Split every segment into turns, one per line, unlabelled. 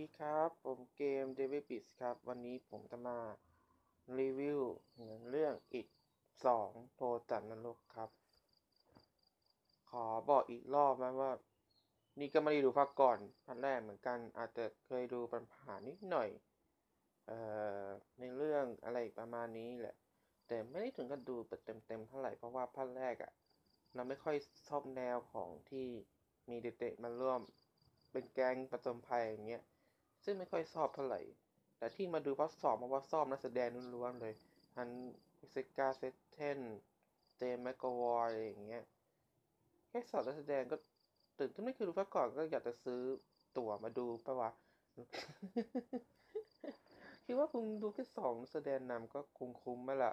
ดีครับ ผมเกม d e v i l b i t ครับ วันนี้ผมจะมารีวิวเรื่องอีกสองโปรจัดนรกครับ ขอบอกอีกรอบนะว่า นี่ก็ไม่ได้ดูภาคก่อนพันแรกเหมือนกัน อาจจะเคยดูผ่านๆนิดหน่อย เอ่อ ในเรื่องอะไรประมาณนี้แหละ แต่ไม่ได้ถึงกับดูแบบเต็มๆเท่าไหร่เพราะว่าภาคแรกอะเราไม่ค่อยชอบแนวของที่มีเด็กๆมาร่วมเป็นแก๊งประจนภัยอย่างเงี้ย ซึ่งไม่ค่อยชอบเท่าไหร่ แต่ที่มาดูเพราะสอบมาว่าชอบนักแสดงล้วนๆเลยทั้ง Jessica Chastain James McAvoy อะไรอย่างเงี้ยแค่สอบนักแสดงก็ตื่นถ้าไม่เคยดูภาคก่อนก็อยากจะซื้อตั๋วมาดูปะวะคิดว่าคงดูแค่สองแสดงนำก็คงคุ้มไหมล่ะ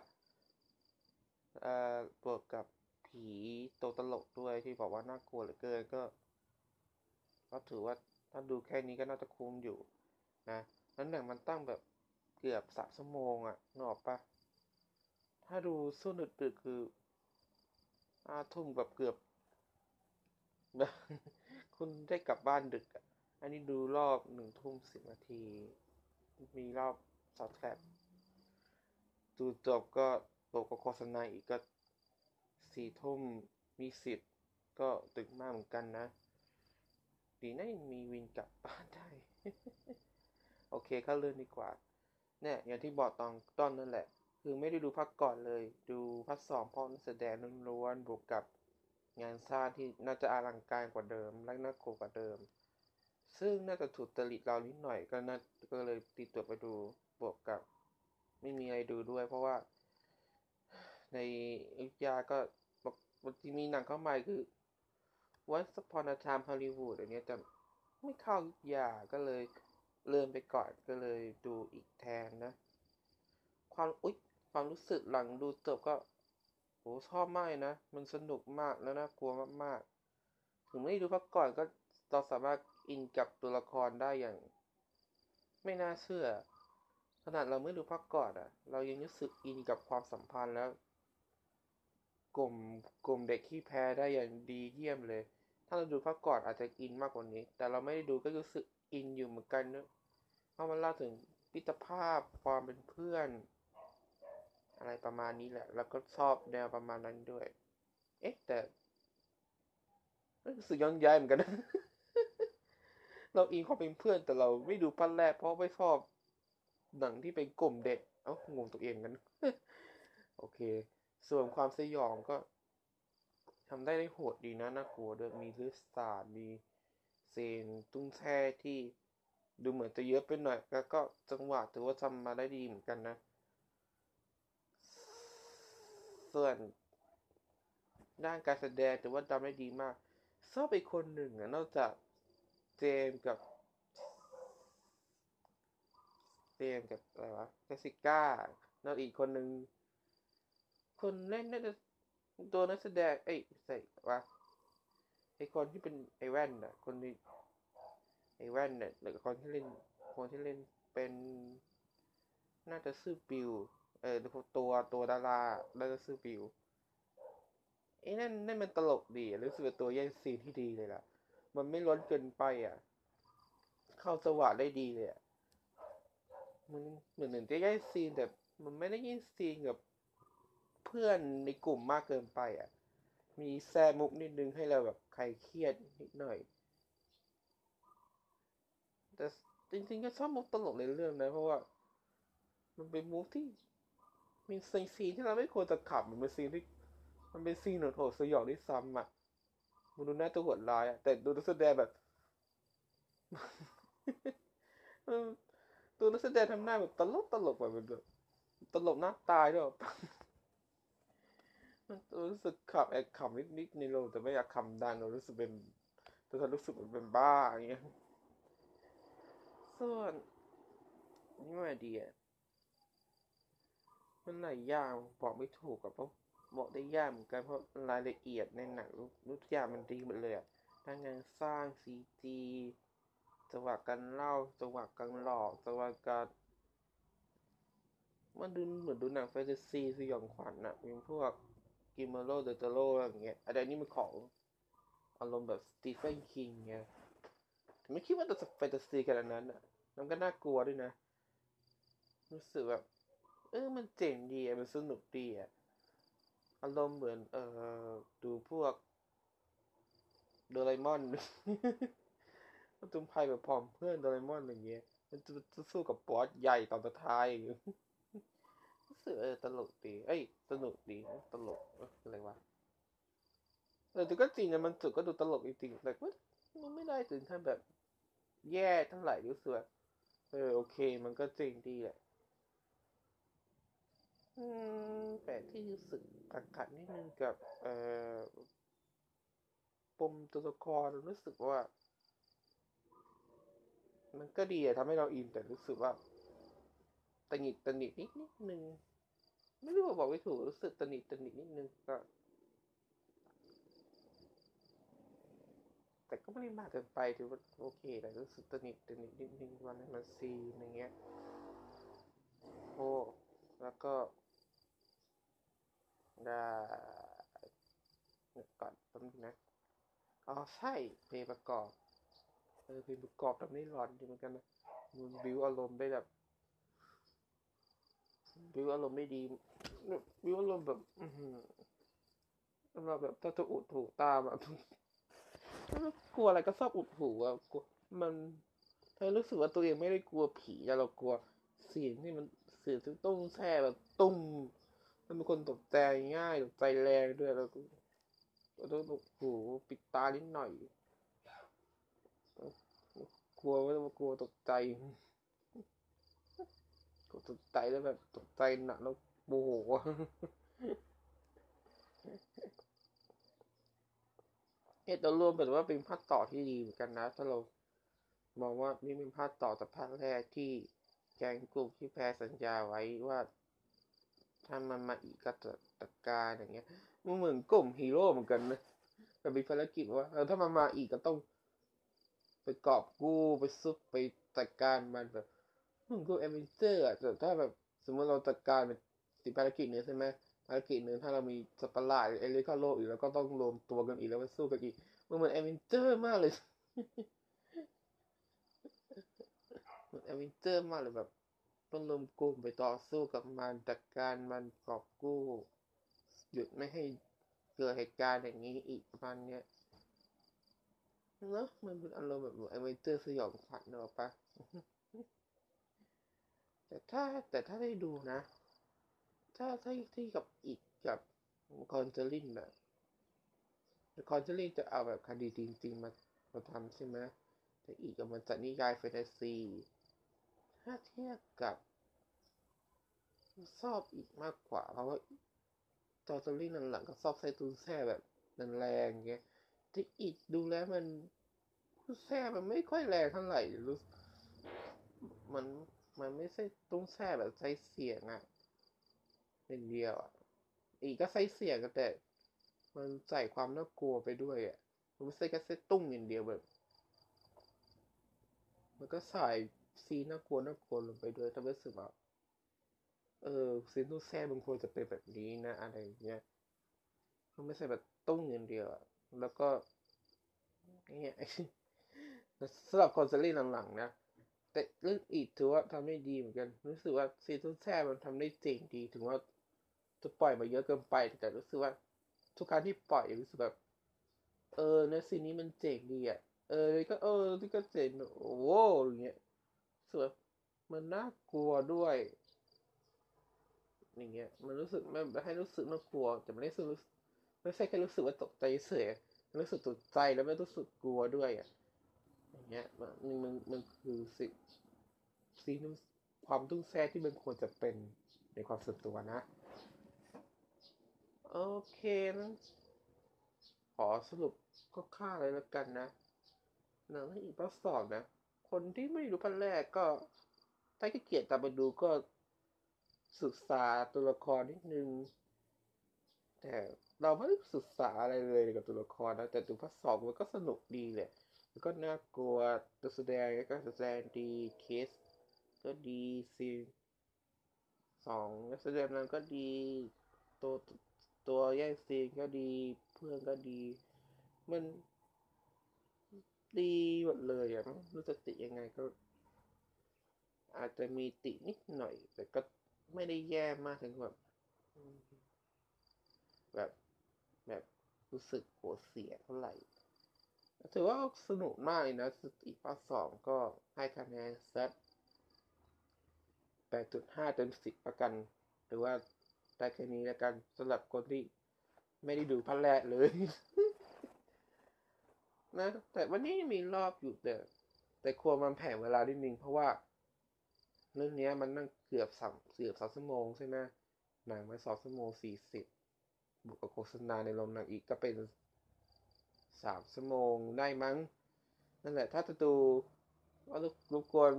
เอ่อบวกกับผีตัวตลกด้วยที่บอกว่าน่ากลัวเหลือเกินก็ก็ถือว่าถ้าดูแค่นี้ก็น่าจะคุ้มอยู่ นะนั้นหนังมันตั้งแบบเกือบสามชั่วโมงอะนึกอกปะถ้าดูสู้ดึกๆคือห้าทุ่มแบบเกือบคุณได้กลับบ้านดึกอะอันนี้ดูรอบหนึ่งทุ่มสิบนาที มีรอบซอสแทรดูจบก็โปกบโฆษณาอีกก็สี่ทุ่มมีสิทธิ์ก็ดึกมากเหมือนกันนะ ดีนะยังมีวินกลับบ้านได้ โอเคเข้าเรื่องดีกว่าเนี่ยอย่างที่บอกตอนต้นนั่นแหละ คือไม่ได้ดูภาคก่อนเลย ดูภาคสองเพราะนักแสดงล้วนๆบวกกับงานสร้างที่น่าจะอลังการกว่าเดิม และน่ากลัวกว่าเดิม ซึ่งน่าจะถูกจริตเรานิดหน่อยก็น่าก็เลยติดตัวไปดูบวกกับ ไม่มีอะไรดูด้วย เพราะว่า ในอยุธยาก็บางทีมีหนังเข้ามาคือ Once Upon a Time Hollywood อันนี้จะไม่เข้าอยุธยาก็เลย เลื่อนไปก่อนก็เลยดูอีกแทนนะ ความอุ๊ยความรู้สึกหลังดูจบก็โหชอบมากนะ มันสนุกมากแล้วน่ากลัวมากๆ ถึงไม่ได้ดูพักก่อนก็เราสามารถอินกับตัวละครได้อย่าง ไม่น่าเชื่อ ขนาดเราไม่ดูพักก่อนอะ เรายังรู้สึกอินกับความสัมพันธ์แล้วกลุ่มกลุ่มเด็กที่แพ้ได้อย่างดีเยี่ยมเลย ถ้าเราดูพักก่อนอาจจะอินมากกว่านี้ แต่เราไม่ได้ดูก็รู้สึกอินอยู่เหมือนกันเนอะ เพราะมันเล่าถึงพิตรภาพความเป็นเพื่อน อะไรประมาณนี้แหละ แล้วก็ชอบแนวประมาณนั้นด้วย เอ๊ะแต่รู้สึกย้อนย้ายเหมือนกันนะเราอินความเป็นเพื่อนแต่เราไม่ดูพันแรกเพราะไม่ชอบหนังที่เป็นกลุ่มเด็ก เอ้างงตัวเองกัน โอเค ส่วนความสยองก็ทำได้ได้โหดดีนะน่ากลัวด้วยมีลือดสาดมีเซนตุ้งแช่ที่ ดูเหมือนจะเยอะไปหน่อยแล้วก็จังหวะถือว่าทำมาได้ดีเหมือนกันนะ ส่วนด้านการแสดงถือว่าทำได้ดีมากชอบไปคนหนึ่งอะนอกจากเจมกับเจมกับอะไรวะเจสิก้าแล้วอีกคนหนึ่งคนเล่นน่าจะตัวนักแสดงเอ้ยใส่วะไอคนที่เป็นไอแว่นน่ะคนที่ ไอแว่นเนี่ยหรือคนที่เล่นคนที่เล่นเป็นน่าจะชื่อบิว เออตัวตัวดาราน่าจะชื่อบิวไอ้นั่นนั่นมันตลกดีรู้สึกตัวแย่งซีนที่ดีเลยล่ะ มันไม่ล้นเกินไปอะ เข้าสว่างได้ดีเลยอะมันเหมือนหนึ่งจะแย่งซีนแต่มันไม่ได้แย่งซีนกับเพื่อนในกลุ่มมากเกินไปอะ มีแซมุกนิดนึงให้เราแบบใครเครียดนิดหน่อย แต่จริงๆก็ชอบมุกตลกในเรื่องนะเพราะว่า มันเป็นมุกที่ มีซีนที่เราไม่ควรจะขับมันเป็นซีนที่ มันเป็นซีนโหดสยองที่ซ้ำอะมันดูน่าจะโหดร้ายอะแต่ดูนักแสดงแบบตัวนักแสดงทำหน้าแบบตลกตลกแบบแบบตลกหน้าตายด้วยมันรู้สึกขับแอบขำนิดๆในโรงแต่ไม่อยากขำดังเรารู้สึกเป็นตัวฉันรู้สึกเหมือนเป็นบ้าอย่างเงี้ย ส่วนนี่ว่าดีอะมันหลายอย่างบอกไม่ถูกอะเพราะบอกได้ยากเหมือนกันเพราะรายละเอียดในหนังทุกอย่างมันดีหมดเลยอะทั้งงานสร้างซีจีจังหวะการเล่าจังหวะการหลอกจังหวะการมันดูเหมือนดูหนังแฟนตาซีสยองขวัญอะอย่างพวก Guillermo del Toro อะไรอย่างเงี้ยอะไรนี่มันของอารมณ์แบบ Stephen King ไง ไม่คิดว่าจะแฟนตาซีขนาดนั้นอะมันก็น่ากลัวด้วยนะ รู้สึกแบบ เออมันเจ๋งดีอะมันสนุกดีอะอารมณ์เหมือน เอ่อดูพวกโดราเอมอนมันตุมภัยแบบพร้อมเพื่อนโดราเอมอนอย่างเงี้ย มันจะสู้กับบอสใหญ่ตอนสุดท้ายรู้สึกเออตลกดี เอ้ย สนุกดีตลกอะไรวะแต่ก็จริงนะมันสุดก็ดูตลกจริงๆแต่ว่ามันไม่ได้ถึงขั้นแบบ แย่เท่าไหร่รู้สึกเออโอเค มันก็จริงดีแหละอืมแต่ที่รู้สึกขัดขัดนิดนึงกับ เอ่อปมตัวละครรู้สึกว่า มันก็ดีอะทำให้เราอินแต่รู้สึกว่าตะหงิดตนิดนิดนิดนึงไม่รู้ว่าบอกไม่ถูกรู้สึกตนิดตนิดนิดนึงก็ แต่ ก็ไม่ได้มากเกินไปถือว่าโอเคแต่รู้สึกตนิดตนิดนิดนึงวันนั้มันซีอย่างเงี้ยโอ้แล้วก็ ได้ก่อนแป๊บนึงนะอ๋อใช่เพลงประกอบเออเพลงประกอบแบบนี้ร้อนดีเหมือนกันนะมันบิวอารมณ์ได้แบบบิวอารมณ์ไม่ดีบิวอารมณ์แบบอือหือเราแบบถ้าจะอุดหูกตามอะ กลัวอะไรก็ชอบอุดหูอะกลัวมันเธอรู้สึกว่าตัวเองไม่ได้กลัวผีแต่เรากลัวเสียงที่มันเสียงที่ตุ้งแช่แบบตุ้มมันเป็นคนตกใจง่ายตกใจแรงด้วยแล้วก็ต้องอุดหูปิดตานิดหน่อย กลัวว่ากลัวตกใจกตกใจแล้วแบบตกใจหนักแล้วโมโห เอตัวรวมแบบว่าเป็นภาคต่อที่ดีเหมือนกันนะ ถ้าเรามองว่านี่เป็นภาคต่อจากภาคแรกที่แก๊งกลุ่มขี้แพ้สัญญาไว้ว่าถ้ามันมาอีกก็จะจัดการอย่างเงี้ยมันเหมือนกลุ่มฮีโร่เหมือนกันนะแต่มีภารกิจว่าเออถ้ามันมาอีกก็ต้องไปกอบกู้ไปซุบไปจัดการมันแบบเหมือนกับเอเวนเจอร์อะแต่ถ้าแบบสมมติเราจัดการเป็นสิภารกิจหนึ่งใช่ไหม ภารกิจหนึ่งถ้าเรามีสัตว์ลาหรือเอลิคาโลอีกแล้วก็ต้องรวมตัวกันอีกแล้วไปสู้กันอีก มันเหมือนเอเวนเจอร์มากเลยเหมือนเอเวนเจอร์มากเลยแบบต้องรวมกลุ่มไปต่อสู้กับมันจัดการมันกอบกู้หยุดไม่ให้เกิดเหตุการณ์อย่างนี้อีกมาณเนี้ยเนอะมันเป็นอารมณ์แบบเอเวนเจอร์สยองขวัญเนอะปะแต่ถ้าแต่ถ้าได้ดูนะ ถ้าถ้าที่กับอีกกับคอนเจอริงนะคอนเจอริงจะเอาแบบคดีจริง ๆ มามาทำใช่ไหมแต่อีกกับมันจะนิยายแฟนตาซีถ้าเทียบกับชอบอีกมากกว่า เพราะว่าคอนเจอริงหลังๆก็ชอบใช้ตูนแช่แบบแรงๆเงี้ยที่อีกดูแล้วมันแซ่มันไม่ค่อยแรงเท่าไหร่รู้มันมันไม่ใช่ต้องแซ่แบบใช้เสียงอะ เป็นเดียวอะอีกก็ใช้เสียงก็แต่ มันใส่ความน่ากลัวไปด้วยอะมันไม่ใช่แค่เซตตุ้งอย่างเดียวแบบ มันก็ใส่ซีนน่ากลัวน่ากลัวลงไปด้วยทำให้รู้สึกว่าเออซีนต้แซ่มันควรจะเป็นแบบนี้นะ อะไรเงี้ยมันไม่ใช่แบบตุ้งอย่างเดียวอะแล้วก็เนี่ยสำหรับคอนเสิร์ตหลังๆนะแต่เรื่องอีกถือว่าทำได้ดีเหมือนกัน รู้สึกว่าซีซั่นแท้มันทำได้เจ๋งดีถึงว่า จะปล่อยมาเยอะเกินไป แต่รู้สึกว่า ทุกครั้งที่ปล่อยรู้สึกแบบ เออในซีนนี้มันเจ๋งดีอะ เออก็เออที่ก็เจ๋งโอ้โหอย่างเงี้ยรู้สึกว่ามันน่ากลัวด้วย อย่างเงี้ย มันรู้สึกมันให้รู้สึกน่ากลัว แต่ไม่ได้รู้สึกไม่ใช่แค่รู้สึกว่าตกใจเฉยมันรู้สึกตกใจแล้วไม่รู้สึกกลัวด้วยอะอย่างเงี้ยมันมันมันคือสิ่งซีนความตุ้งแท้ที่มันควรจะเป็นในความส่วนตัวนะ เคนั้นขอสรุปก็ค่าเลยแล้วกันนะหนังให้อีกภาคสองนะ คนที่ไม่ดูภาคแรกก็ ถ้าขี้เกียจตามไปดูก็ศึกษาตัวละครนิดนึง แต่เราไม่ได้ศึกษาอะไรเลยกับตัวละครนะ แต่ดูภาคสองมันก็สนุกดีแหละแล้วก็น่ากลัวตัวแสดงก็แสดงดีเคส ก็ดีซีสองนักแสดงนั้นก็ดีตัว ตัวแย่งซีนก็ดีเพื่อนก็ดี มันดีหมดเลยอะไม่รู้จะติยังไงก็ อาจจะมีตินิดหน่อย แต่ก็ไม่ได้แย่มากถึงแบบแบบแบบรู้สึกหัวเสียเท่าไหร่ถือว่าสนุกมากเลยนะสติภาคสองก็ให้คะแนนสักแปดจุดห้าเต็มสิบประกัน หรือว่า ได้แค่นี้แล้วกันสำหรับคนที่ไม่ได้ดูภาคแรกเลย นะ แต่วันนี้ยังมีรอบอยู่แต่ แต่ควรมันแผ่เวลานิดนึงเพราะว่า เรื่องนี้มันนั่งเกือบสามเกือบสองชั่วโมงใช่ไหมหนังมาสองชั่วโมงสี่สิบบวกกับโฆษณาในโรงหนังอีกก็เป็นสามชั่วโมงได้มั้ง นั่นแหละ ถ้าจะดูว่ารบรบกวน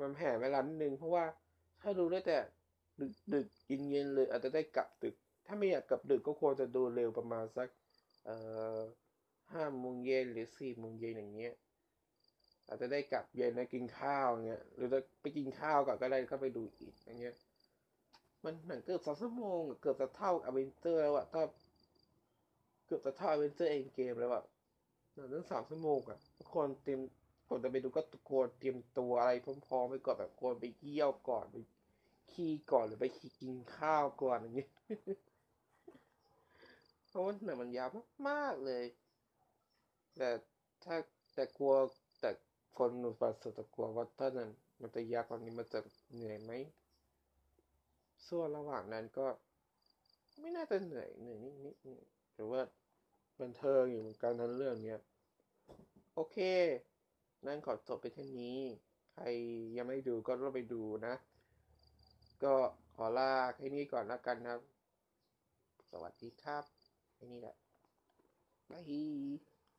มันแผ่เวลานิดนึงเพราะว่าถ้าดูได้แต่ ดึกดึกเย็นเย็นเลยอาจจะได้กลับดึก ถ้าไม่อยากกลับดึกก็ควรจะดูเร็วประมาณสักเอ่อห้าโมงเย็นหรือสี่โมงเย็นอย่างเงี้ยอาจจะได้กลับเย็นนะกินข้าวเงี้ยหรือจะไปกินข้าวก่อนก็ได้ก็ไปดูอีกอย่างเงี้ยมันหนังเกือบสองชั่วโมงเกือบจะเท่าอเวนเจอร์แล้วอะถ้าเกือบจะเท่า Avengers Endgame แล้วอะหนังเรื่องสามชั่วโมงอะทุกคนเตรียมก่อนจะไปดูก็ควรเตรียมตัวอะไรพร้อมๆไปก่อนแบบควรไปเยี่ยวก่อนไป ขี้ก่อนหรือไปขี้กินข้าวก่อนอย่างเงี้ยเพราะว่าหนังมันยาวมากๆเลย แต่ถ้าแต่กลัวแต่คนหนุ่มปัสสุดจะกลัวว่าถ้านั้นมันจะยากกว่านี้มันจะเหนื่อยไหมส่วนระหว่างนั้นก็ ไม่น่าจะเหนื่อยเหนื่อยนิดนิดหรือว่าบันเทิงอยู่เหมือนกันทั้งเรื่องเนี้ยโอเค นั่นขอจบไปแค่นี้ ใครยังไม่ดูก็ต้องไปดูนะ ก็ขอลาแค่นี้ก่อนแล้วกันครับ สวัสดีครับแค่นี้แหละบาย